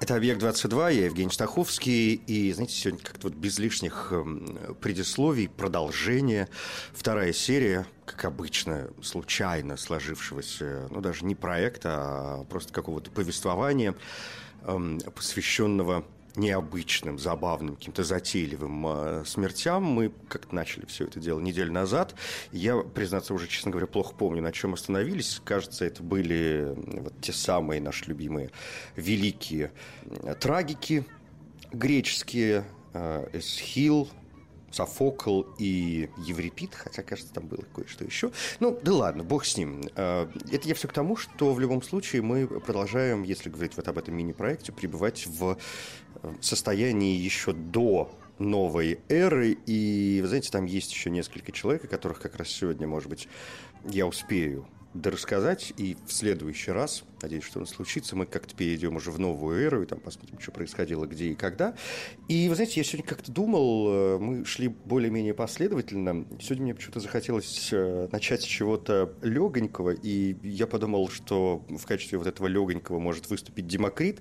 Это «Объект-22», я Евгений Стаховский, и, знаете, сегодня как-то вот без лишних эм, предисловий, продолжение, вторая серия, как обычно, случайно сложившегося, ну, даже не проекта, а просто какого-то повествования, эм, посвященного необычным, забавным, каким-то затейливым э, смертям. Мы как-то начали все это дело неделю назад. Я, признаться, уже, честно говоря, плохо помню, на чем остановились. Кажется, это были вот те самые наши любимые великие трагики греческие, э, Эсхил, Софокл и Еврипид, хотя, кажется, там было кое-что еще. Ну, да ладно, бог с ним. Э, это я все к тому, что в любом случае мы продолжаем, если говорить вот об этом мини-проекте, пребывать в состоянии еще до новой эры. И, вы знаете, там есть еще несколько человек, о которых как раз сегодня, может быть, я успею дорассказать. И в следующий раз Надеюсь, что он случится. Мы как-то перейдем уже в новую эру, и там посмотрим, что происходило, где и когда. И, вы знаете, я сегодня как-то думал, э, мы шли более-менее последовательно. Сегодня мне почему-то захотелось э, начать с чего-то легонького, и я подумал, что в качестве вот этого легонького может выступить Демокрит,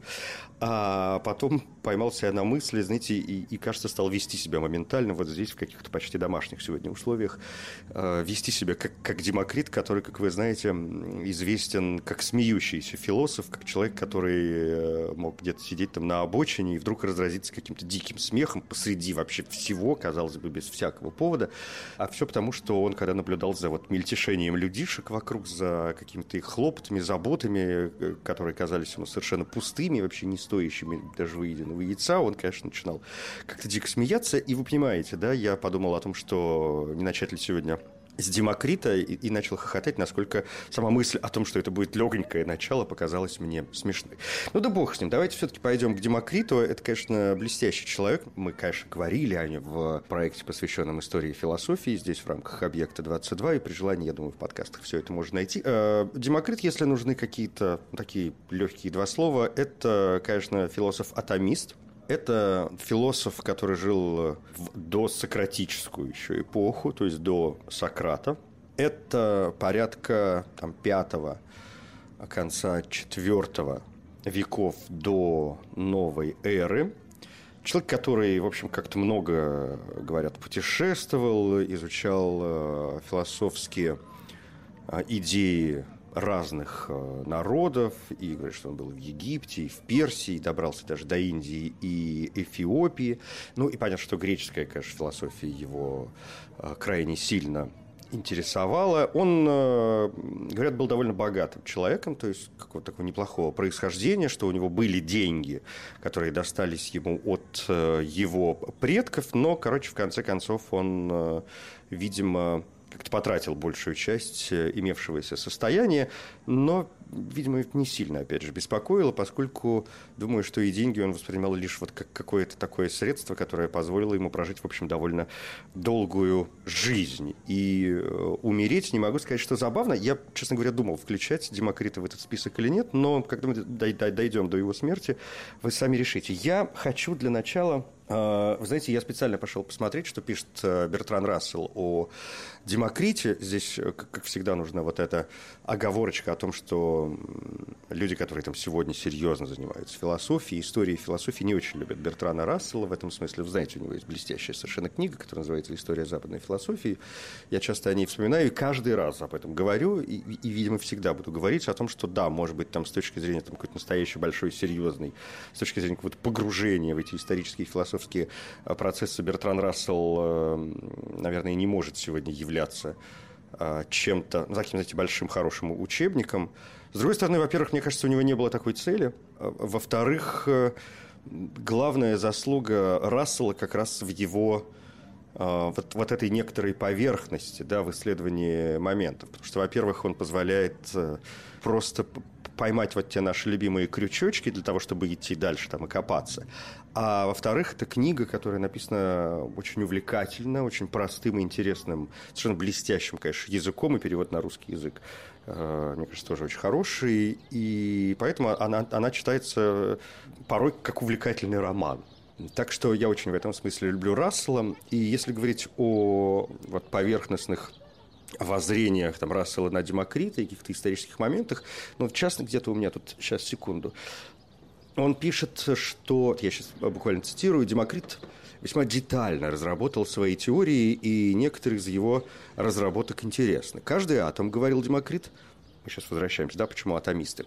а потом поймался я на мысли, знаете, и, и, кажется, стал вести себя моментально вот здесь, в каких-то почти домашних сегодня условиях, э, вести себя как, как Демокрит, который, как вы знаете, известен как смеющийся выдающийся философ, как человек, который э, мог где-то сидеть там на обочине и вдруг разразиться каким-то диким смехом посреди вообще всего, казалось бы, без всякого повода. А все потому, что он, когда наблюдал за вот мельтешением людишек вокруг, за какими-то их хлопотами, заботами, э, которые казались ему совершенно пустыми, вообще не стоящими даже выеденного яйца, он, конечно, начинал как-то дико смеяться. И вы понимаете, да, я подумал о том, что не начать ли сегодня с Демокрита и, и начал хохотать, насколько сама мысль о том, что это будет легонькое начало, показалась мне смешной. Ну да бог с ним, давайте все-таки пойдем к Демокриту. Это, конечно, блестящий человек. Мы, конечно, говорили о нем в проекте, посвященном истории философии, здесь в рамках «Объекта 22», и при желании, я думаю, в подкастах все это можно найти. Э, Демокрит, если нужны какие-то такие легкие два слова, это, конечно, философ-атомист, это философ, который жил в досократическую еще эпоху, то есть до Сократа. Это порядка там, пятого, конца четвертого веков до новой эры. Человек, который, в общем, как-то много, говорят, путешествовал, изучал э, философские э, идеи разных э, народов, и говорят, что он был в Египте, и в Персии, и добрался даже до Индии и Эфиопии. Ну, и понятно, что греческая, конечно, философия его э, крайне сильно интересовала. Он, э, говорят, был довольно богатым человеком, то есть какого-то такого неплохого происхождения, что у него были деньги, которые достались ему от его предков, но, короче, в конце концов он, видимо, потратил большую часть э, имевшегося состояния, но, видимо, не сильно, опять же, беспокоило, поскольку думаю, что и деньги он воспринимал лишь вот как какое-то такое средство, которое позволило ему прожить, в общем, довольно долгую жизнь. И э, умереть, не могу сказать, что забавно. Я, честно говоря, думал, включать Демокрита в этот список или нет, но когда мы дойдем до его смерти, вы сами решите. Я хочу для начала вы знаете, я специально пошел посмотреть, что пишет Бертран Рассел о Демокрите. Здесь, как всегда, нужна вот эта оговорочка о том, что люди, которые там сегодня серьезно занимаются философией, историей философии, не очень любят Бертрана Рассела в этом смысле. Вы знаете, у него есть блестящая совершенно книга, которая называется «История западной философии». Я часто о ней вспоминаю и каждый раз об этом говорю, и, и видимо, всегда буду говорить о том, что да, может быть, там с точки зрения там, какой-то настоящий большой, серьезный, с точки зрения какого-то погружения в эти исторические философские э, процессы Бертран Рассел, э, наверное, не может сегодня являться а, чем-то, ну, таким, знаете, большим хорошим учебником. С другой стороны, во-первых, мне кажется, у него не было такой цели. А, во-вторых, э, главная заслуга Рассела как раз в его э, вот, вот этой некоторой поверхности да, в исследовании моментов. Потому что, во-первых, он позволяет э, просто поймать вот те наши любимые крючочки для того, чтобы идти дальше там и копаться. А во-вторых, это книга, которая написана очень увлекательно, очень простым и интересным, совершенно блестящим, конечно, языком, и перевод на русский язык, э, мне кажется, тоже очень хороший. И поэтому она, она читается порой как увлекательный роман. Так что я очень в этом смысле люблю Рассела. И если говорить о вот, поверхностных воззрениях там, Рассела на Демокрита и каких-то исторических моментах, ну, в частности, где-то у меня тут, сейчас, секунду, он пишет, что, я сейчас буквально цитирую, Демокрит весьма детально разработал свои теории, и некоторые из его разработок интересны. Каждый атом, говорил Демокрит, мы сейчас возвращаемся, да, почему атомисты.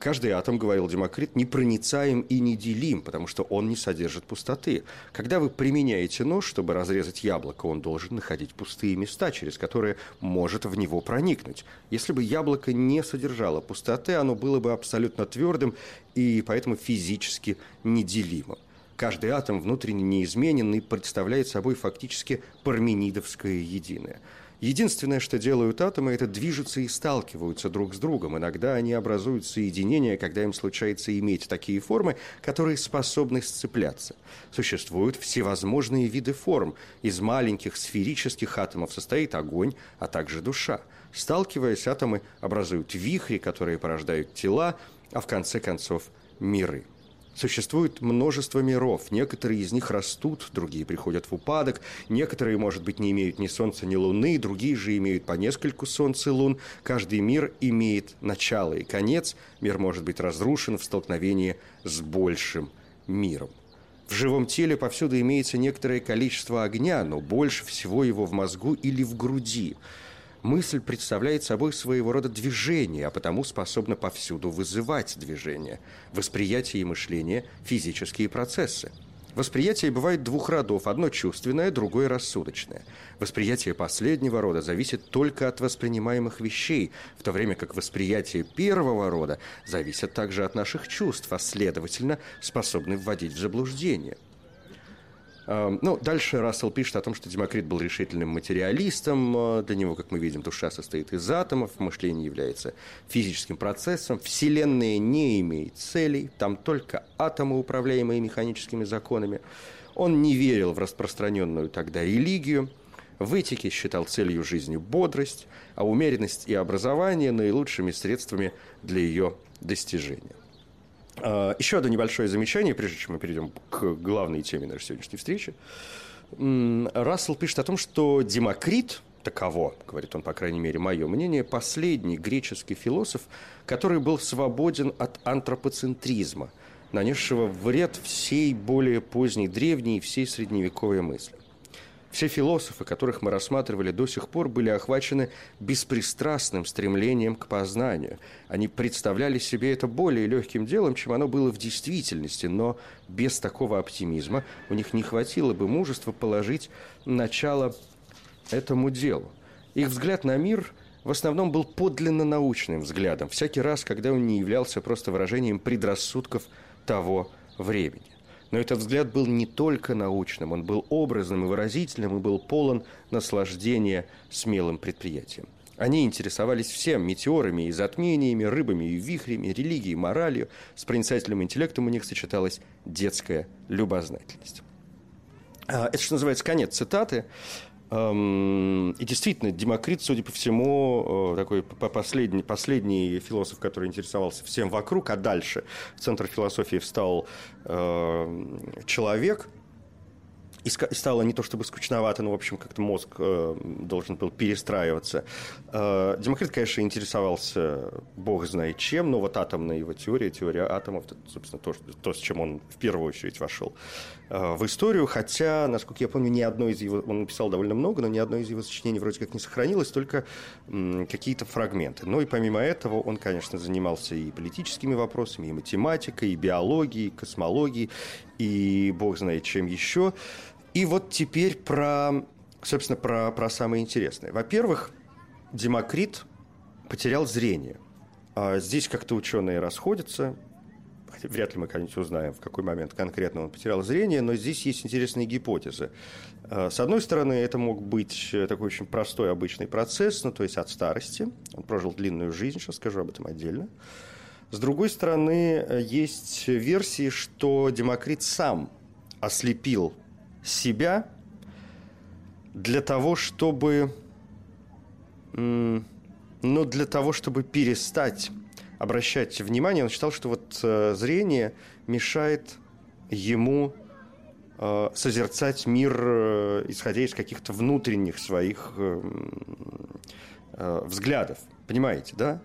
Каждый атом, говорил Демокрит, непроницаем и неделим, потому что он не содержит пустоты. Когда вы применяете нож, чтобы разрезать яблоко, он должен находить пустые места, через которые может в него проникнуть. Если бы яблоко не содержало пустоты, оно было бы абсолютно твердым и поэтому физически неделимым. Каждый атом внутренне неизменен и представляет собой фактически парменидовское единое – Единственное, что делают атомы, это движутся и сталкиваются друг с другом. Иногда они образуют соединения, когда им случается иметь такие формы, которые способны сцепляться. Существуют всевозможные виды форм. Из маленьких сферических атомов состоит огонь, а также душа. Сталкиваясь, атомы образуют вихри, которые порождают тела, а в конце концов миры. Существует множество миров. Некоторые из них растут, другие приходят в упадок. Некоторые, может быть, не имеют ни Солнца, ни Луны, другие же имеют по нескольку Солнц и Лун. Каждый мир имеет начало и конец. Мир может быть разрушен в столкновении с большим миром. В живом теле повсюду имеется некоторое количество огня, но больше всего его в мозгу или в груди – Мысль представляет собой своего рода движение, а потому способна повсюду вызывать движение. Восприятие и мышление – физические процессы. Восприятие бывает двух родов, одно чувственное, другое рассудочное. Восприятие последнего рода зависит только от воспринимаемых вещей, в то время как восприятие первого рода зависит также от наших чувств, а следовательно способны вводить в заблуждение – ну, дальше Рассел пишет о том, что Демокрит был решительным материалистом. Э, для него, как мы видим, душа состоит из атомов, мышление является физическим процессом. Вселенная не имеет целей, там только атомы, управляемые механическими законами. Он не верил в распространенную тогда религию. В этике считал целью жизни бодрость, а умеренность и образование наилучшими средствами для ее достижения. А, еще одно небольшое замечание, прежде чем мы перейдем к главной теме нашей сегодняшней встречи. Рассел пишет о том, что Демокрит, таково, говорит он, по крайней мере, мое мнение, последний греческий философ, который был свободен от антропоцентризма, нанесшего вред всей более поздней древней и всей средневековой мысли. Все философы, которых мы рассматривали до сих пор, были охвачены беспристрастным стремлением к познанию. Они представляли себе это более легким делом, чем оно было в действительности, но без такого оптимизма у них не хватило бы мужества положить начало этому делу. Их взгляд на мир в основном был подлинно научным взглядом, всякий раз, когда он не являлся просто выражением предрассудков того времени. Но этот взгляд был не только научным, он был образным и выразительным, и был полон наслаждения смелым предприятием. Они интересовались всем – метеорами и затмениями, рыбами и вихрями, религией, моралью. С проницательным интеллектом у них сочеталась детская любознательность. А, это, что называется, конец цитаты. Эм, и действительно, Демокрит, судя по всему, э, такой последний, последний философ, который интересовался всем вокруг, а дальше в центр философии встал э, человек, и стало не то чтобы скучновато, но, в общем, как-то мозг э, должен был перестраиваться. Э, Демокрит, конечно, интересовался бог знает чем, но вот атомная его теория, теория атомов, это, собственно, то, то, с чем он в первую очередь вошел э, в историю, хотя, насколько я помню, ни одно из его, он написал довольно много, но ни одно из его сочинений вроде как не сохранилось, только м, какие-то фрагменты. Но и помимо этого он, конечно, занимался и политическими вопросами, и математикой, и биологией, и космологией, и бог знает чем еще. И вот теперь про, собственно, про, про самое интересное. Во-первых, Демокрит потерял зрение. А здесь как-то ученые расходятся. вряд ли мы когда-нибудь узнаем, в какой момент конкретно он потерял зрение, но здесь есть интересные гипотезы. Э, с одной стороны, это мог быть такой очень простой обычный процесс, ну, то есть от старости. Он прожил длинную жизнь, сейчас скажу об этом отдельно. С другой стороны, э, есть версии, что Демокрит сам ослепил себя для того, чтобы, ну, для того, чтобы перестать обращать внимание, он считал, что вот э, зрение мешает ему э, созерцать мир, э, исходя из каких-то внутренних своих взглядов. Понимаете, да?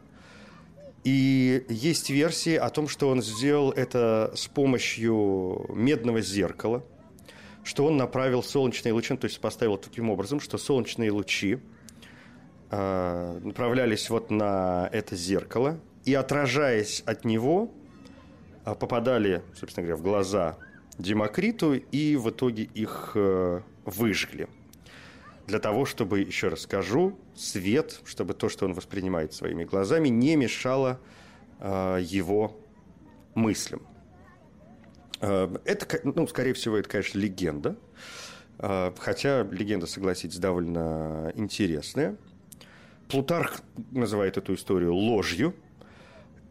И есть версии о том, что он сделал это с помощью медного зеркала, что он направил солнечные лучи, то есть поставил таким образом, что солнечные лучи э, направлялись вот на это зеркало, и отражаясь от него, а, попадали, собственно говоря, в глаза Демокриту и в итоге их э, выжгли. Для того, чтобы, еще раз скажу, свет, чтобы то, что он воспринимает своими глазами, не мешало э, его мыслям. Э, это, ну, скорее всего, это, конечно, легенда. Хотя легенда, согласитесь, довольно интересная. Плутарх называет эту историю ложью –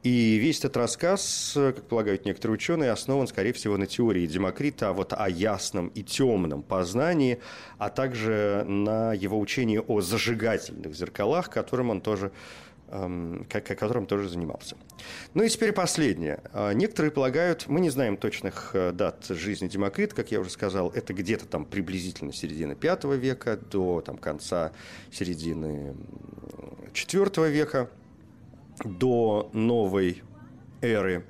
и весь этот рассказ, как полагают некоторые ученые, основан, скорее всего, на теории Демокрита а вот о ясном и темном познании, а также на его учении о зажигательных зеркалах, которым он тоже которым тоже занимался. Ну и теперь последнее. А, некоторые полагают, мы не знаем точных э, дат жизни Демокрита, как я уже сказал, это где-то там приблизительно середины V века до там, конца середины IV века – до новой эры.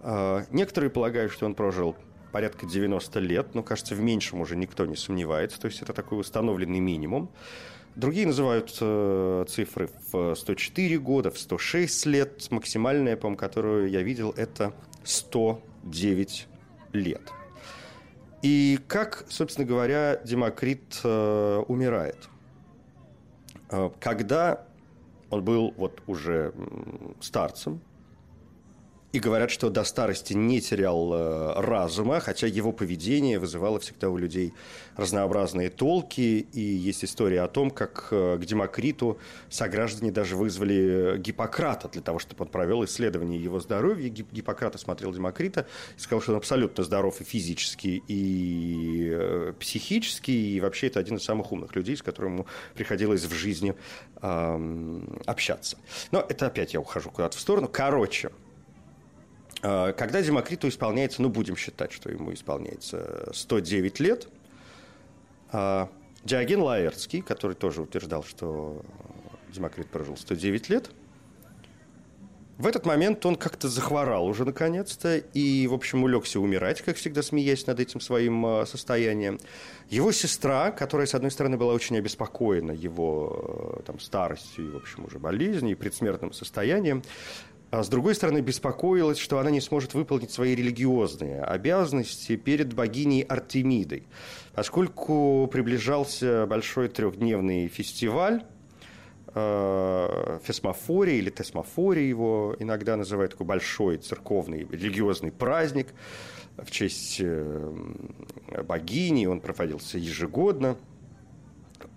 А, некоторые полагают, что он прожил порядка 90 лет, но, кажется, в меньшем уже никто не сомневается, то есть это такой установленный минимум. Другие называют э, цифры в 104 года, в 106 лет. Максимальная, по-моему, которую я видел, это 109 лет. И как, собственно говоря, Демокрит э, умирает? Э, когда он был вот уже старцем, и говорят, что до старости не терял э, разума, хотя его поведение вызывало всегда у людей разнообразные толки. И есть история о том, как э, к Демокриту сограждане даже вызвали Гиппократа для того, чтобы он провел исследование его здоровья. Гиппократ осмотрел Демокрита и сказал, что он абсолютно здоров и физически, и э, психически, и вообще это один из самых умных людей, с которым ему приходилось в жизни общаться. Но это опять я ухожу куда-то в сторону. Короче, когда Демокриту исполняется, ну, будем считать, что ему исполняется 109 лет, а, Диоген Лаэртский, который тоже утверждал, что Демокрит прожил 109 лет, в этот момент он как-то захворал уже наконец-то и, в общем, улегся умирать, как всегда, смеясь над этим своим а, состоянием. Его сестра, которая, с одной стороны, была очень обеспокоена его там, старостью и, в общем, уже болезнью и предсмертным состоянием, а с другой стороны, беспокоилась, что она не сможет выполнить свои религиозные обязанности перед богиней Артемидой. Поскольку приближался большой трехдневный фестиваль, э, Фесмофория или Тесмофория его иногда называют, такой большой церковный религиозный праздник в честь э, богини, он проводился ежегодно –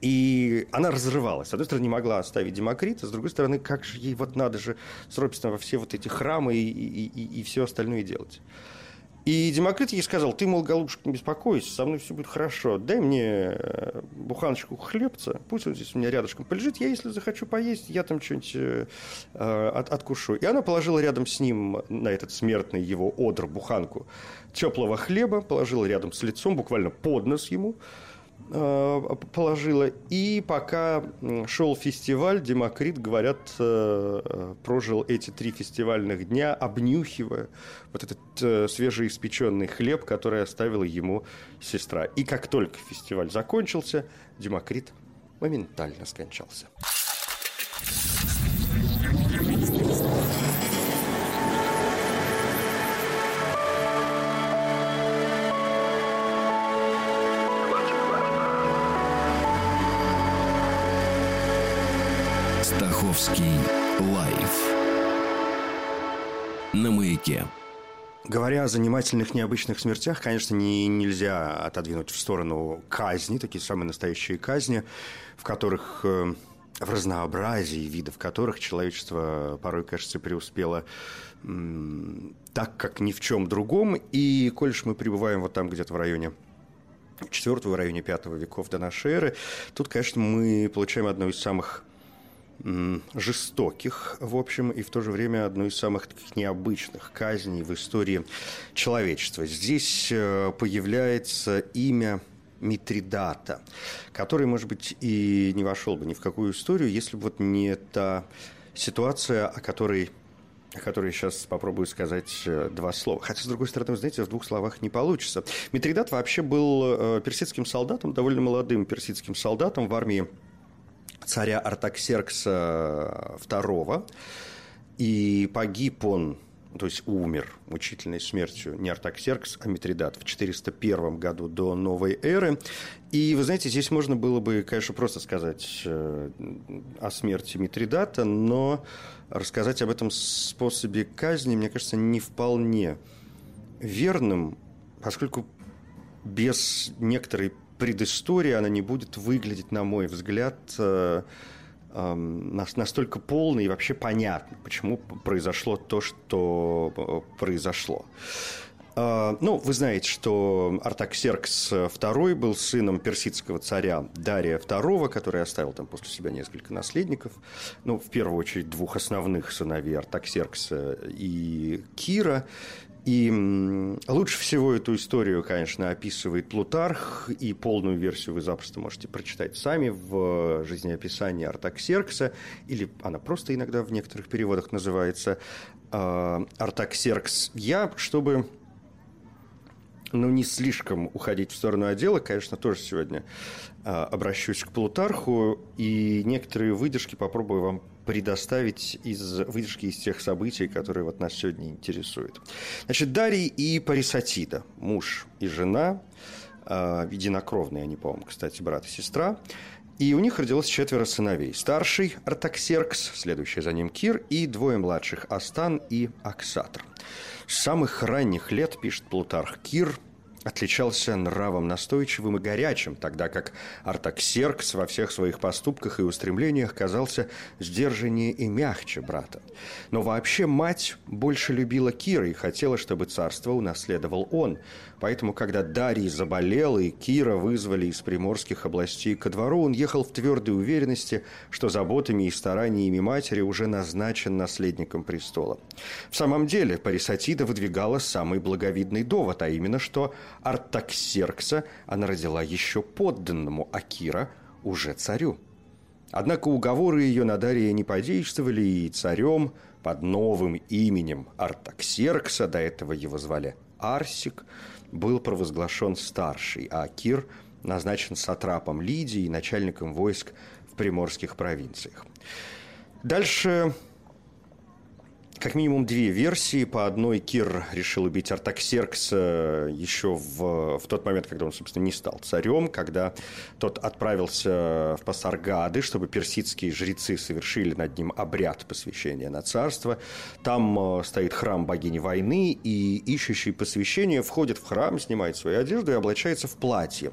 и она разрывалась. С одной стороны, не могла оставить Демокрита, с другой стороны, как же ей вот надо же срочно во все вот эти храмы и, и, и, и все остальное делать. И Демокрит ей сказал, ты, мол, голубушка, не беспокойся, со мной все будет хорошо, дай мне э, буханочку хлебца, пусть он здесь у меня рядышком полежит, я, если захочу поесть, я там что-нибудь э, от, откушу. И она положила рядом с ним на этот смертный его одр буханку теплого хлеба, положила рядом с лицом, буквально под нос ему, Э, положила. И пока шел фестиваль, Демокрит, говорят, э, прожил эти три фестивальных дня, обнюхивая вот этот э, свежеиспеченный хлеб, который оставила ему сестра. И как только фестиваль закончился, Демокрит моментально скончался. Говоря о занимательных необычных смертях, конечно, не, нельзя отодвинуть в сторону казни, такие самые настоящие казни, в которых э, в разнообразии видов которых человечество порой, кажется, преуспело так, как ни в чем другом. И, коль мы пребываем вот там где-то в районе четвертого, в районе пятого веков до нашей эры, тут, конечно, мы получаем одну из самых жестоких, в общем, и в то же время одну из самых таких необычных казней в истории человечества. Здесь э, появляется имя Митридата, который, может быть, и не вошел бы ни в какую историю, если бы вот не та ситуация, о которой о которой сейчас попробую сказать э, два слова. Хотя, с другой стороны, вы знаете, в двух словах не получится. Митридат вообще был э, персидским солдатом, довольно молодым персидским солдатом в армии царя Артаксеркса II. И погиб он, то есть умер мучительной смертью не Артаксеркс, а Митридат в 401 году до новой эры. И, вы знаете, здесь можно было бы, конечно, просто сказать э, о смерти Митридата, но рассказать об этом способе казни, мне кажется, не вполне верным, поскольку без некоторой предыстория, она не будет выглядеть, на мой взгляд, э, настолько полно и вообще понятно, почему произошло то, что э, произошло. А, ну, вы знаете, что Артаксеркс II был сыном персидского царя Дария II, который оставил там после себя несколько наследников. Ну, в первую очередь, двух основных сыновей Артаксеркса и Кира. И лучше всего эту историю, конечно, описывает Плутарх, и полную версию вы запросто можете прочитать сами в жизнеописании Артаксеркса, или она просто иногда в некоторых переводах называется э, Артаксеркс. Я, чтобы ну, не слишком уходить в сторону отдела, конечно, тоже сегодня э, обращусь к Плутарху, и некоторые выдержки попробую вам предоставить из выдержки из тех событий, которые вот нас сегодня интересуют. Значит, Дарий и Парисатида, муж и жена, э, единокровные они, по-моему, кстати, брат и сестра, и у них родилось четверо сыновей. Старший – Артаксеркс, следующий за ним Кир, и двое младших – Астан и Аксатр. С самых ранних лет, пишет Плутарх, Кир отличался нравом настойчивым и горячим, тогда как Артаксеркс во всех своих поступках и устремлениях казался сдержаннее и мягче брата. Но вообще мать больше любила Кира и хотела, чтобы царство унаследовал он – Поэтому, когда Дарий заболел и Кира вызвали из приморских областей ко двору, он ехал в твердой уверенности, что заботами и стараниями матери уже назначен наследником престола. В самом деле, Парисатида выдвигала самый благовидный довод, а именно, что Артаксеркса она родила еще подданному, а Кира уже царю. Однако уговоры ее на Дария не подействовали, и царем под новым именем Артаксеркса, до этого его звали Арсик, был провозглашен старший, а Кир назначен сатрапом Лидии и начальником войск в приморских провинциях. Дальше как минимум две версии. По одной Кир решил убить Артаксеркса еще в, в тот момент, когда он, собственно, не стал царем, когда тот отправился в Пасаргады, чтобы персидские жрецы совершили над ним обряд посвящения на царство. Там э, стоит храм богини войны, и ищущий посвящение входит в храм, снимает свою одежду и облачается в платье.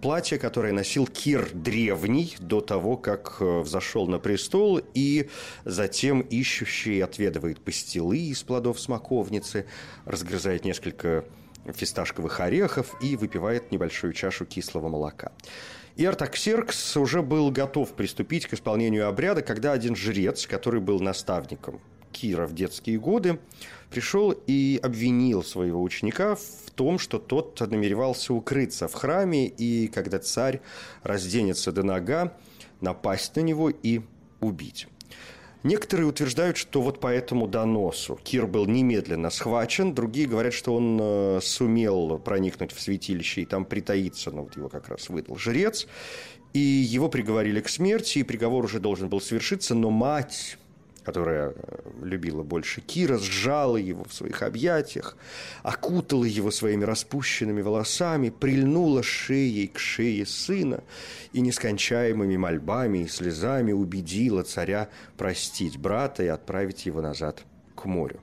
Платье, которое носил Кир древний до того, как э, взошел на престол, и затем ищущий отведывает делает пастилы из плодов смоковницы, разгрызает несколько фисташковых орехов и выпивает небольшую чашу кислого молока. И Артаксеркс уже был готов приступить к исполнению обряда, когда один жрец, который был наставником Кира в детские годы, пришел и обвинил своего ученика в том, что тот намеревался укрыться в храме, и когда царь разденется до нога, напасть на него и убить. Некоторые утверждают, что вот по этому доносу Кир был немедленно схвачен, другие говорят, что он э, сумел проникнуть в святилище и там притаиться, но вот его как раз выдал жрец, и его приговорили к смерти, и приговор уже должен был свершиться, но мать которая э, любила больше Кира, сжала его в своих объятиях, окутала его своими распущенными волосами, прильнула шеей к шее сына и нескончаемыми мольбами и слезами убедила царя простить брата и отправить его назад к морю.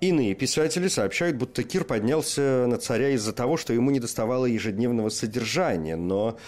Иные писатели сообщают, будто Кир поднялся на царя из-за того, что ему не доставало ежедневного содержания, но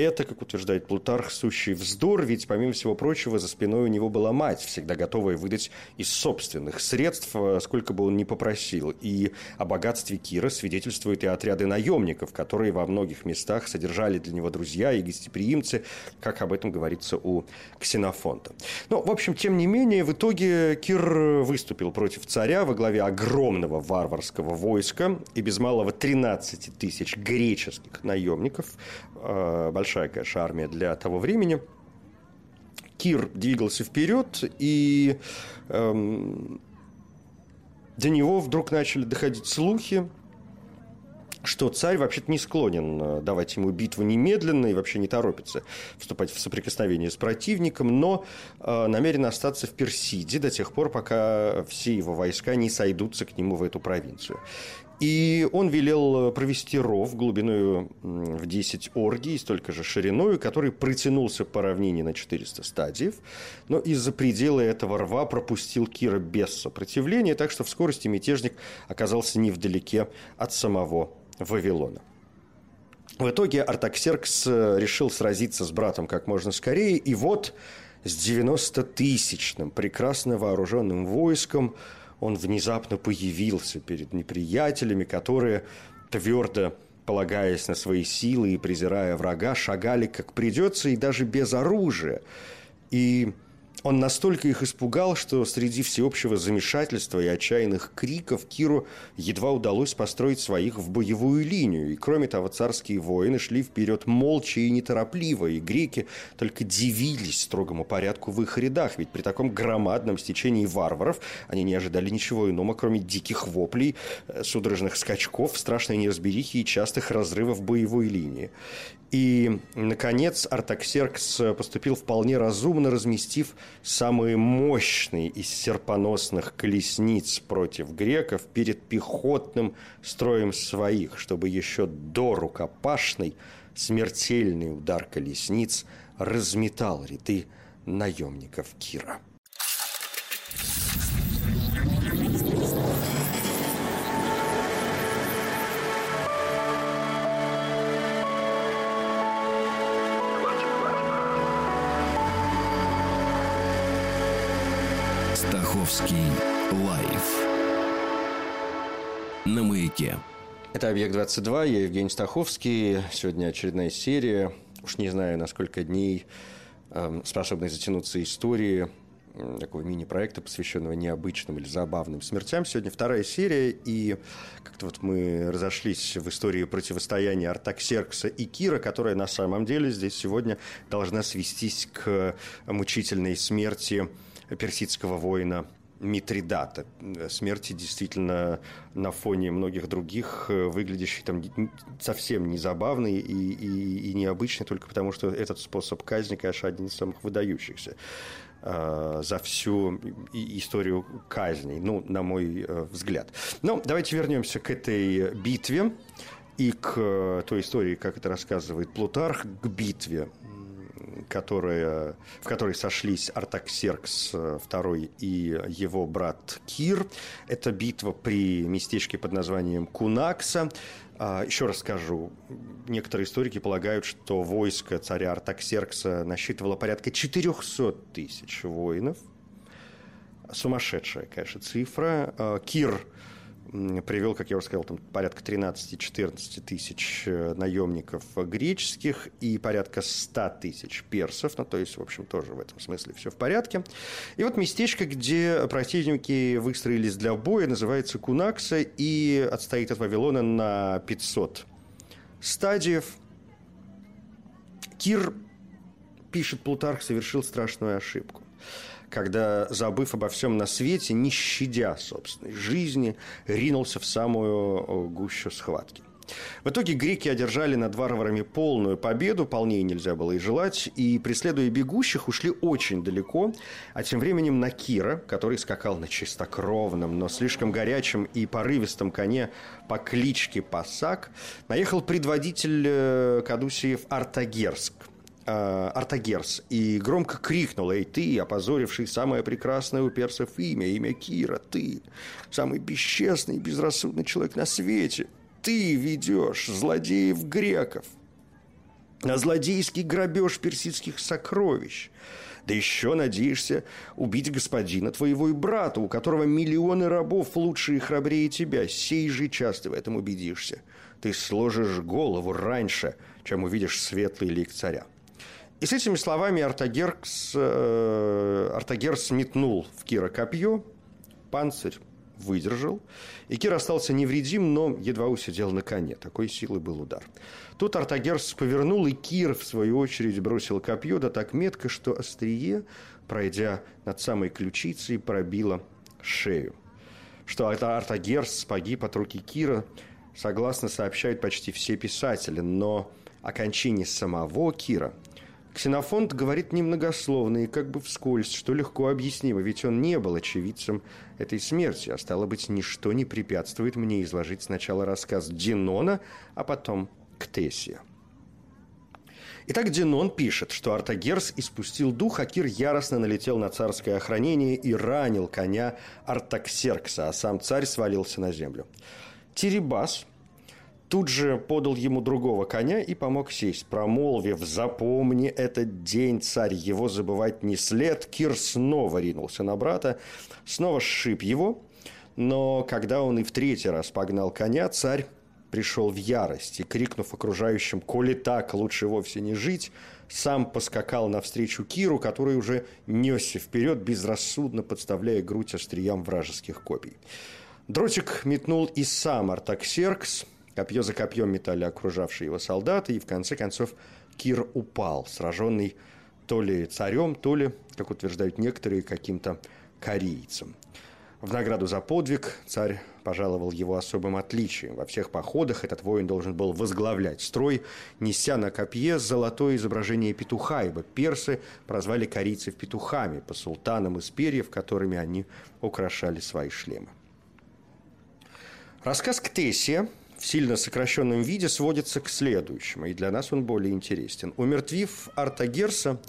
это, как утверждает Плутарх, сущий вздор, ведь, помимо всего прочего, за спиной у него была мать, всегда готовая выдать из собственных средств, э, сколько бы он ни попросил. И о богатстве Кира свидетельствуют и отряды наемников, которые во многих местах содержали для него друзья и гостеприимцы, как об этом говорится у Ксенофонта. Но, в общем, тем не менее, в итоге Кир выступил против царя во главе огромного варварского войска и без малого 13 тысяч греческих наемников, э, большая, конечно, армия для того времени. Кир двигался вперед, и эм, до него вдруг начали доходить слухи, что царь вообще-то не склонен э, давать ему битву немедленно и вообще не торопится вступать в соприкосновение с противником, но э, намерен остаться в Персиде до тех пор, пока все его войска не сойдутся к нему в эту провинцию. И он велел э, провести ров глубиной в 10 оргий, столько же шириной, который протянулся по равнине на 400 стадиев. Но из-за предела этого рва пропустил Кира без сопротивления, так что в скорости мятежник оказался невдалеке от самого Вавилона. В итоге Артаксеркс э, решил сразиться с братом как можно скорее, и вот с 90-тысячным прекрасно вооруженным войском – он внезапно появился перед неприятелями, которые твердо полагаясь на свои силы и презирая врага, шагали как придется и даже без оружия. И он настолько их испугал, что среди всеобщего замешательства и отчаянных криков Киру едва удалось построить своих в боевую линию. И кроме того, царские воины шли вперед молча и неторопливо, и греки только дивились строгому порядку в их рядах, ведь при таком громадном стечении варваров они не ожидали ничего иного, кроме диких воплей, э, судорожных скачков, страшной неразберихи и частых разрывов боевой линии. И, наконец, Артаксеркс поступил вполне разумно, разместив самые мощные из серпоносных колесниц против греков перед пехотным строем своих, чтобы еще до рукопашной смертельный удар колесниц разметал ряды наемников Кира. Стаховский лайф на маяке. Это «Объект-22», я Евгений Стаховский. Сегодня очередная серия. Уж не знаю, на сколько дней э, затянуться истории такого мини-проекта, посвященного необычным или забавным смертям. Сегодня вторая серия, и как-то вот мы разошлись в истории противостояния Артаксеркса и Кира, которая на самом деле здесь сегодня должна свестись к мучительной смерти персидского воина Митридата. Смерти действительно на фоне многих других, э, выглядящих там совсем не забавный и, и, и необычный, только потому что этот способ казни, конечно, один из самых выдающихся э, за всю историю казней, ну, на мой э, взгляд. Но давайте вернемся к этой битве и к той истории, как это рассказывает Плутарх, к битве которая, в которой сошлись Артаксеркс II э, и его брат Кир. Это битва при местечке под названием Кунакса. А, еще раз скажу, некоторые историки полагают, что войско царя Артаксеркса насчитывало порядка 400 тысяч воинов. Сумасшедшая, конечно, цифра. А, Кир привел, как я уже сказал, там порядка 13-14 тысяч э, наемников греческих и порядка 100 тысяч персов, ну, то есть, в общем, тоже в этом смысле все в порядке. И вот местечко, где противники выстроились для боя, называется Кунакса и отстоит от Вавилона на 500 стадиев. Кир, пишет Плутарх, совершил страшную ошибку когда, забыв обо всем на свете, не щадя собственной жизни, ринулся в самую гущу схватки. В итоге греки одержали над варварами полную победу, полнее нельзя было и желать, и, преследуя бегущих, ушли очень далеко, а тем временем на Кира, который скакал на чистокровном, но слишком горячем и порывистом коне по кличке Пасак, наехал предводитель э, Кадусиев Артагерск – Артагерс и громко крикнул, «Эй, ты, опозоривший самое прекрасное у персов имя, имя Кира, ты, самый бесчестный и безрассудный человек на свете, ты ведешь злодеев греков, на злодейский грабеж персидских сокровищ. Да еще надеешься убить господина твоего и брата, у которого миллионы рабов лучше и храбрее тебя. Сей же час ты в этом убедишься. Ты сложишь голову раньше, чем увидишь светлый лик царя. И с этими словами Артагеркс, э, Артагерс метнул в Кира копье, панцирь выдержал, и Кир остался невредим, но едва усидел на коне. Такой силы был удар. Тут Артагерс повернул, и Кир, в свою очередь, бросил копье, да так метко, что острие, пройдя над самой ключицей, пробило шею. Что это Артагерс погиб от руки Кира, согласно сообщают почти все писатели, но о кончине самого Кира Ксенофонт говорит немногословно и как бы вскользь, что легко объяснимо, ведь он не был очевидцем этой смерти, а стало быть, ничто не препятствует мне изложить сначала рассказ Динона, а потом Ктесия. Итак, Динон пишет, что Артагерс испустил дух, а Кир яростно налетел на царское охранение и ранил коня Артаксеркса, а сам царь свалился на землю. Тирибас тут же подал ему другого коня и помог сесть, промолвив «Запомни этот день, царь, его забывать не след». Кир снова ринулся на брата, снова сшиб его, но когда он и в третий раз погнал коня, царь пришел в ярость и, крикнув окружающим «Коли так, лучше вовсе не жить», сам поскакал навстречу Киру, который уже несся вперед, безрассудно подставляя грудь остриям вражеских копий. Дротик метнул и сам Артаксеркс, копье за копьем метали окружавшие его солдаты, и в конце концов Кир упал, сраженный то ли царем, то ли, как утверждают некоторые, каким-то корейцем. В награду за подвиг царь пожаловал его особым отличием. Во всех походах этот воин должен был возглавлять строй, неся на копье золотое изображение петуха, ибо персы прозвали корейцев петухами по султанам из перьев, которыми они украшали свои шлемы. Рассказ Ктесия в сильно сокращенном виде сводится к следующему, и для нас он более интересен. Умертвив Артагерса,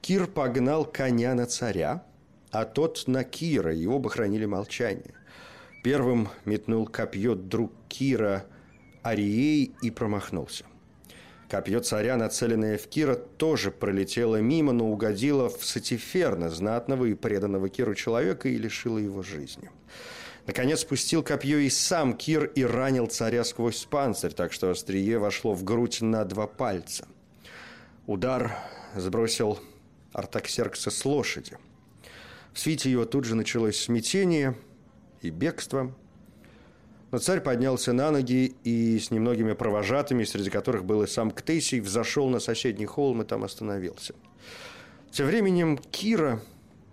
Кир погнал коня на царя – а тот на Кира, и оба хранили молчание. Первым метнул копье друг Кира Арией и промахнулся. Копье царя, нацеленное в Кира, тоже пролетело мимо, но угодило в Сатиферна, знатного и преданного Киру человека, и лишило его жизни. Наконец спустил копье и сам Кир и ранил царя сквозь панцирь, так что острие вошло в грудь на два пальца. Удар сбросил Артаксеркса с лошади – в свите его тут же началось смятение и бегство. Но царь поднялся на ноги и с немногими провожатыми, среди которых был и сам Ктесий, взошел на соседний холм и там остановился. Тем временем Кира,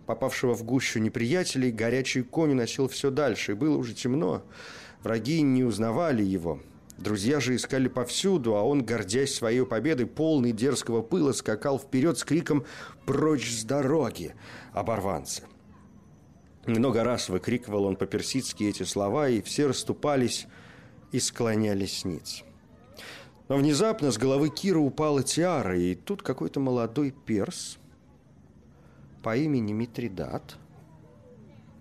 попавшего в гущу неприятелей, горячий конь носил все дальше, и было уже темно. Враги не узнавали его. Друзья же искали повсюду, а он, гордясь своей победой, полный дерзкого пыла, скакал вперед с криком «Прочь с дороги!» оборванцы. Много раз выкрикивал он по-персидски эти слова, и все расступались и склонялись ниц. Но внезапно с головы Кира упала тиара, и тут какой-то молодой перс по имени Митридат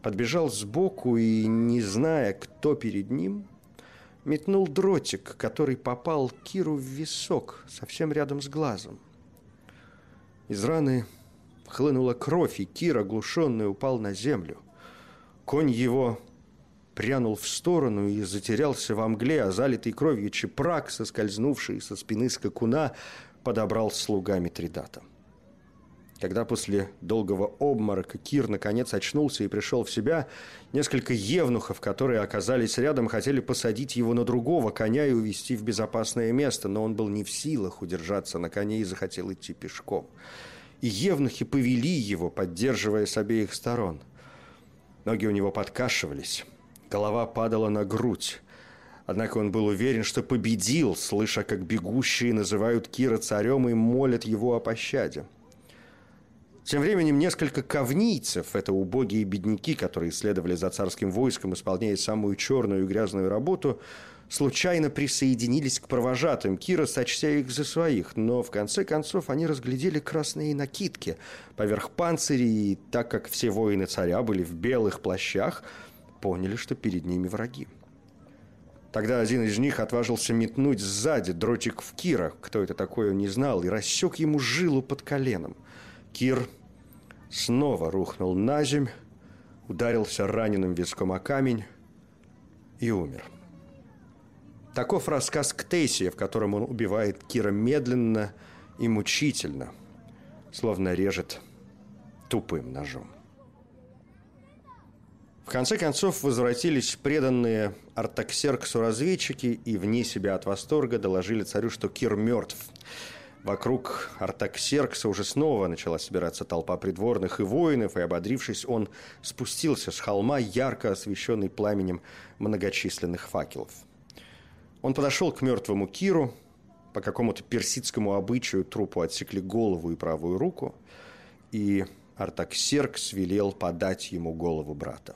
подбежал сбоку и, не зная, кто перед ним, метнул дротик, который попал Киру в висок, совсем рядом с глазом. Из раны хлынула кровь, и Кир, оглушенный, упал на землю. Конь его прянул в сторону и затерялся во мгле, а залитый кровью чепрак, соскользнувший со спины скакуна, подобрал слугами Тридата. Когда после долгого обморока Кир наконец очнулся и пришел в себя, несколько евнухов, которые оказались рядом, хотели посадить его на другого коня и увести в безопасное место, но он был не в силах удержаться на коне и захотел идти пешком. И евнухи повели его, поддерживая с обеих сторон. Ноги у него подкашивались, голова падала на грудь. Однако он был уверен, что победил, слыша, как бегущие называют Кира царем и молят его о пощаде. Тем временем несколько ковнийцев, это убогие бедняки, которые следовали за царским войском, исполняя самую черную и грязную работу, случайно присоединились к провожатым Кира, сочтя их за своих, но в конце концов они разглядели красные накидки поверх панцирей, и так как все воины царя были в белых плащах, поняли, что перед ними враги. Тогда один из них отважился метнуть сзади дротик в Кира, кто это такой он не знал, и рассек ему жилу под коленом. Кир снова рухнул на земь, ударился раненым виском о камень и умер. Таков рассказ Ктесия, в котором он убивает Кира медленно и мучительно, словно режет тупым ножом. В конце концов возвратились преданные Артаксерксу разведчики и вне себя от восторга доложили царю, что Кир мертв – Вокруг Артаксеркса уже снова начала собираться толпа придворных и воинов, и, ободрившись, он спустился с холма, ярко освещенный пламенем многочисленных факелов. Он подошел к мертвому Киру, по какому-то персидскому обычаю трупу отсекли голову и правую руку, и Артаксеркс велел подать ему голову брата.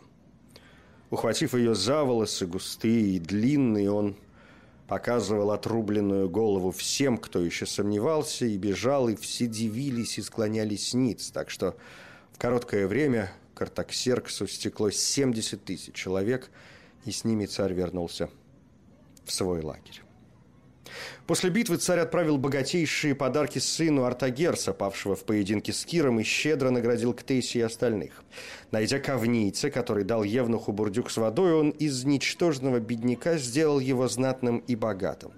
Ухватив ее за волосы, густые и длинные, он показывал отрубленную голову всем, кто еще сомневался и бежал, и все дивились и склонялись ниц. Так что в короткое время к Артаксерксу стекло 70 тысяч человек, и с ними царь вернулся в свой лагерь. После битвы царь отправил богатейшие подарки сыну Артагерса, павшего в поединке с Киром, и щедро наградил Ктейси и остальных. Найдя ковница, который дал Евнуху бурдюк с водой, он из ничтожного бедняка сделал его знатным и богатым.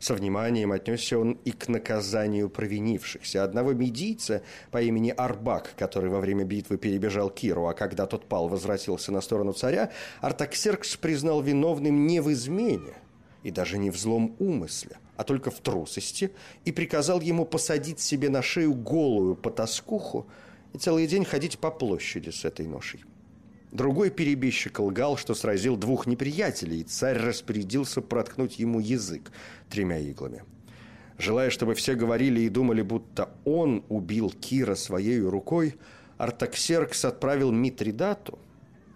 Со вниманием отнесся он и к наказанию провинившихся. Одного медийца по имени Арбак, который во время битвы перебежал Киру, а когда тот пал, возвратился на сторону царя, Артаксеркс признал виновным не в измене, и даже не в злом умысле, а только в трусости, и приказал ему посадить себе на шею голую потаскуху и целый день ходить по площади с этой ношей. Другой перебежчик лгал, что сразил двух неприятелей, и царь распорядился проткнуть ему язык тремя иглами. Желая, чтобы все говорили и думали, будто он убил Кира своей рукой, Артаксеркс отправил Митридату,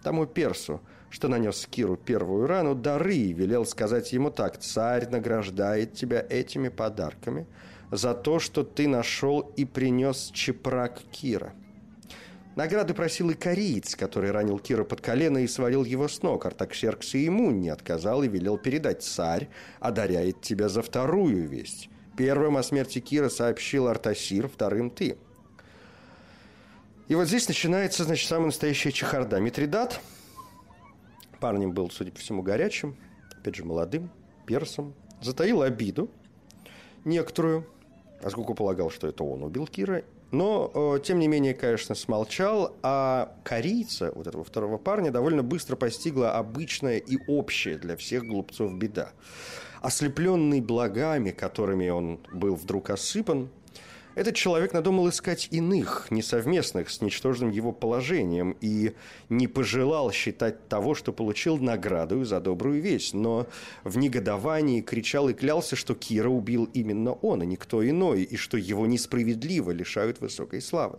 тому персу, что нанес Киру первую рану, дары и велел сказать ему так, «Царь награждает тебя этими подарками за то, что ты нашел и принес чепрак Кира». Награды просил и кориец, который ранил Кира под колено и свалил его с ног. Артаксеркс и ему не отказал и велел передать «Царь одаряет тебя за вторую весть». Первым о смерти Кира сообщил Артасир, вторым – ты. И вот здесь начинается, значит, самая настоящая чехарда. Митридат – Парнем был, судя по всему, горячим, опять же, молодым, персом. Затаил обиду некоторую, поскольку полагал, что это он убил Кира. Но, э, тем не менее, конечно, смолчал, а корейца, вот этого второго парня, довольно быстро постигла обычная и общая для всех глупцов беда. Ослепленный благами, которыми он был вдруг осыпан, этот человек надумал искать иных, несовместных с ничтожным его положением, и не пожелал считать того, что получил награду за добрую весть, но в негодовании кричал и клялся, что Кира убил именно он, а никто иной, и что его несправедливо лишают высокой славы.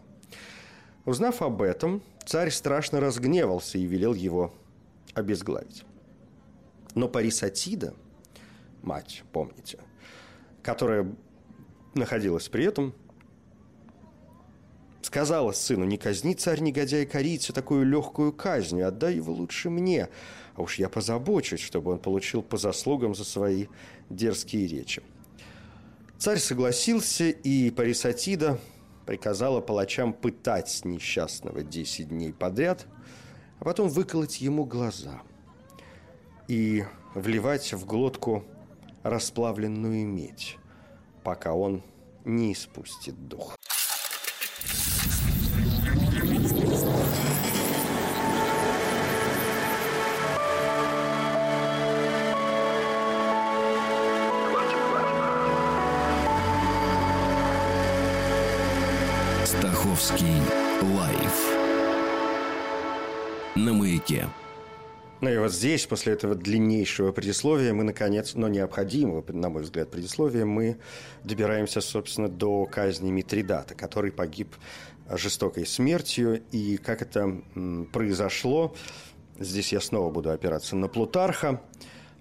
Узнав об этом, царь страшно разгневался и велел его обезглавить. Но Парисатида, мать, помните, которая находилась при этом, Сказала сыну, не казни царь негодяй корицу такую легкую казнью, отдай его лучше мне, а уж я позабочусь, чтобы он получил по заслугам за свои дерзкие речи. Царь согласился, и Парисатида приказала палачам пытать несчастного десять дней подряд, а потом выколоть ему глаза и вливать в глотку расплавленную медь, пока он не испустит дух. Маяке. Ну и вот здесь, после этого длиннейшего предисловия, мы, наконец, но необходимого, на мой взгляд, предисловия, мы добираемся, собственно, до казни Митридата, который погиб жестокой смертью. И как это произошло, здесь я снова буду опираться на Плутарха –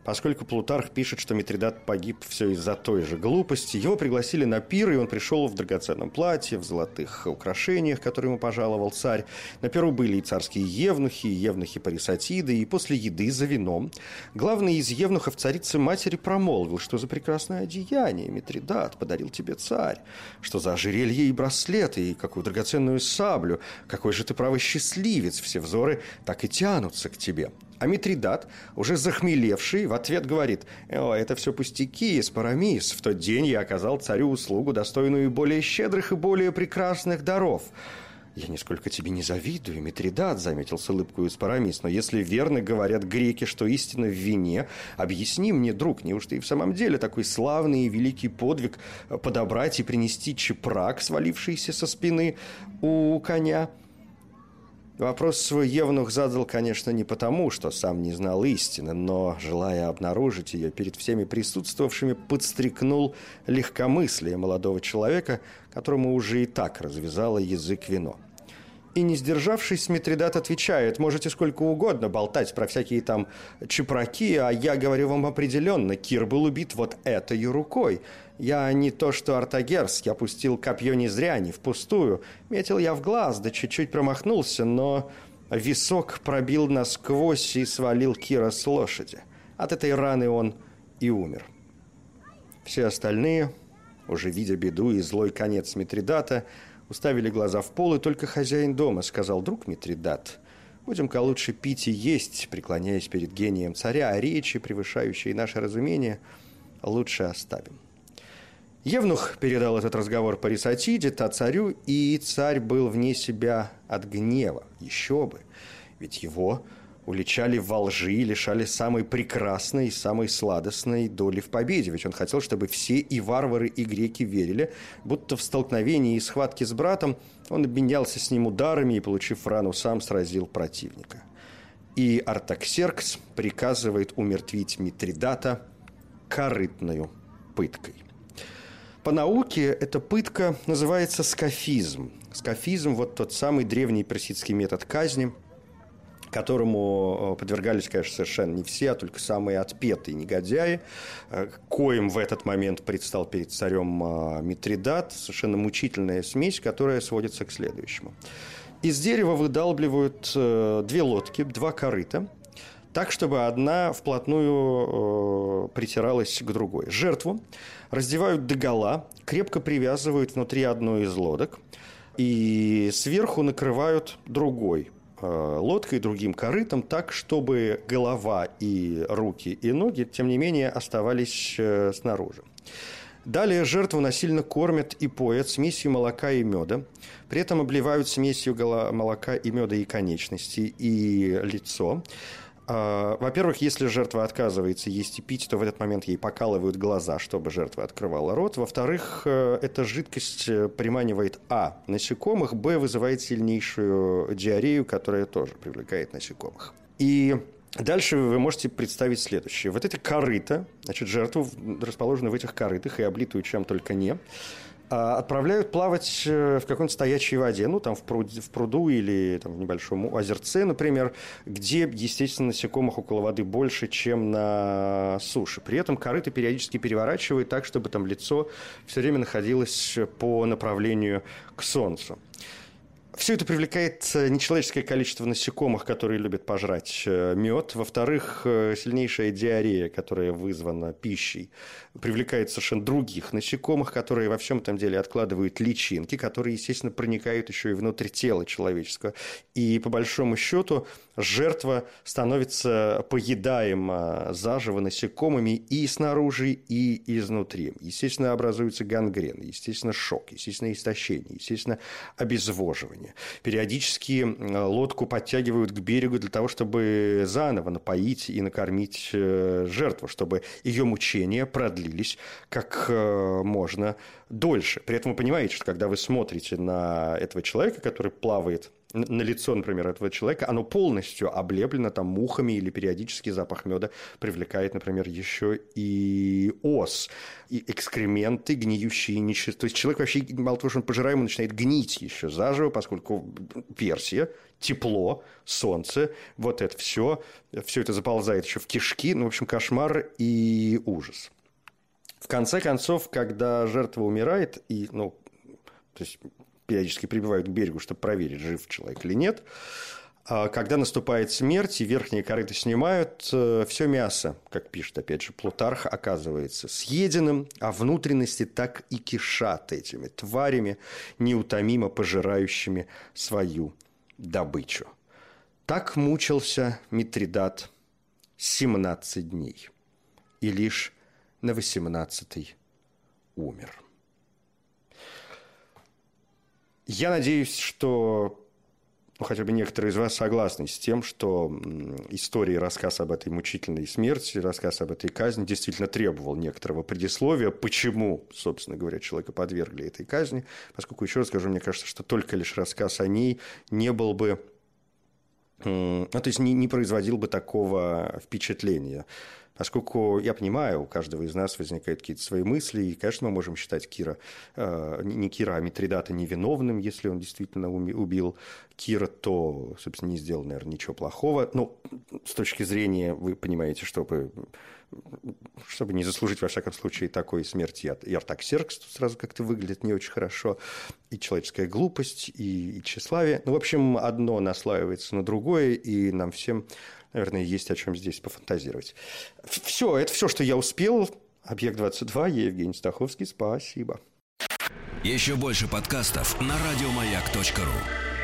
Поскольку Плутарх пишет, что Митридат погиб все из-за той же глупости, его пригласили на пир, и он пришел в драгоценном платье, в золотых украшениях, которые ему пожаловал царь. На пиру были и царские евнухи, и евнухи Парисатиды, и после еды за вином. Главный из евнухов царицы матери промолвил, что за прекрасное одеяние Митридат подарил тебе царь, что за ожерелье и браслеты, и какую драгоценную саблю, какой же ты правый счастливец, все взоры так и тянутся к тебе. А Митридат, уже захмелевший, в ответ говорит, «О, это все пустяки, Спарамис. В тот день я оказал царю услугу, достойную более щедрых и более прекрасных даров». «Я нисколько тебе не завидую, Митридат», — заметил с улыбкой Спарамис. «Но если верно говорят греки, что истина в вине, объясни мне, друг, неужто и в самом деле такой славный и великий подвиг подобрать и принести чепрак, свалившийся со спины у коня?» Вопрос свой Евнух задал, конечно, не потому, что сам не знал истины, но, желая обнаружить ее перед всеми присутствовавшими, подстрекнул легкомыслие молодого человека, которому уже и так развязало язык вино. И, не сдержавшись, Митридат отвечает, можете сколько угодно болтать про всякие там чепраки, а я говорю вам определенно, Кир был убит вот этой рукой. Я не то что Артагерс, я пустил копье не зря, не впустую. Метил я в глаз, да чуть-чуть промахнулся, но висок пробил насквозь и свалил Кира с лошади. От этой раны он и умер. Все остальные, уже видя беду и злой конец Митридата, уставили глаза в пол, и только хозяин дома сказал, «Друг Митридат, будем-ка лучше пить и есть, преклоняясь перед гением царя, а речи, превышающие наше разумение, лучше оставим». Евнух передал этот разговор Парисатиде, та царю, и царь был вне себя от гнева. Еще бы. Ведь его уличали во лжи и лишали самой прекрасной и самой сладостной доли в победе. Ведь он хотел, чтобы все и варвары, и греки верили, будто в столкновении и схватке с братом он обменялся с ним ударами и, получив рану, сам сразил противника. И Артаксеркс приказывает умертвить Митридата корытную пыткой. По науке эта пытка называется скафизм. Скафизм – вот тот самый древний персидский метод казни, которому э, подвергались, конечно, совершенно не все, а только самые отпетые негодяи, э, коим в этот момент предстал перед царем э, Митридат, совершенно мучительная смесь, которая сводится к следующему. Из дерева выдалбливают две лодки, два корыта, так, чтобы одна вплотную притиралась к другой. Жертву раздевают догола, крепко привязывают внутри одной из лодок и сверху накрывают другой э, лодкой, другим корытом, так, чтобы голова и руки и ноги, тем не менее, оставались э, снаружи. Далее жертву насильно кормят и поят смесью молока и меда. При этом обливают смесью молока и меда и конечности, и лицо. А, во-первых, если жертва отказывается есть и пить, то в этот момент ей покалывают глаза, чтобы жертва открывала рот. Во-вторых, э, эта жидкость э, приманивает а. насекомых, б. вызывает сильнейшую диарею, которая тоже привлекает насекомых. И Дальше вы можете представить следующее. Вот эти корыта, значит, жертву расположены в этих корытах и облитую чем только не, отправляют плавать э, в какой-нибудь стоячей воде, ну, там в, пруд, в пруду или там, в небольшом озерце, например, где, естественно, насекомых около воды больше, чем на суше. При этом корыто периодически переворачивают так, чтобы там лицо все время находилось по направлению к солнцу. Все это привлекает э, нечеловеческое количество насекомых, которые любят пожрать э, мед. Во-вторых, э, сильнейшая диарея, которая вызвана пищей, привлекает совершенно других насекомых, которые во всем этом деле откладывают личинки, которые, естественно, проникают еще и внутрь тела человеческого. И по большому счету жертва становится поедаема заживо насекомыми и снаружи, и изнутри. Естественно, образуется гангрен, естественно, шок, естественно, истощение, естественно, обезвоживание. Периодически лодку подтягивают к берегу для того, чтобы заново напоить и накормить э, жертву, чтобы ее мучения продлились как э, можно дольше. При этом вы понимаете, что когда вы смотрите на этого человека, который плавает на лицо, например, этого человека, оно полностью облеплено там мухами или периодически запах меда привлекает, например, еще и ос, и экскременты, гниющие нечисто. То есть человек вообще, мало того, что он пожираемый, начинает гнить еще заживо, поскольку Персия, тепло, солнце, вот это все, все это заползает еще в кишки, ну, в общем, кошмар и ужас. В конце концов, когда жертва умирает, и, ну, то есть периодически прибивают к берегу, чтобы проверить, жив человек или нет, а когда наступает смерть и верхние корыты снимают, э, все мясо, как пишет опять же Плутарх, оказывается съеденным, а внутренности так и кишат этими тварями, неутомимо пожирающими свою добычу. Так мучился Митридат 17 дней и лишь на 18 умер. Я надеюсь, что ну, хотя бы некоторые из вас согласны с тем, что история и рассказ об этой мучительной смерти, рассказ об этой казни действительно требовал некоторого предисловия, почему, собственно говоря, человека подвергли этой казни, поскольку, еще раз скажу, мне кажется, что только лишь рассказ о ней не был бы ну, то есть не, не производил бы такого впечатления. Поскольку я понимаю, у каждого из нас возникают какие-то свои мысли, и, конечно, мы можем считать Кира, э, не Кира, а Митридата невиновным, если он действительно убил Кира, то, собственно, не сделал, наверное, ничего плохого. Но с точки зрения, вы понимаете, чтобы, чтобы не заслужить, во всяком случае, такой смерти, и Артаксеркс сразу как-то выглядит не очень хорошо, и человеческая глупость, и, и тщеславие. Ну, в общем, одно наслаивается на другое, и нам всем наверное, есть о чем здесь пофантазировать. Все, это все, что я успел. Объект-22, я Евгений Стаховский. Спасибо. Еще больше подкастов на радиомаяк.ру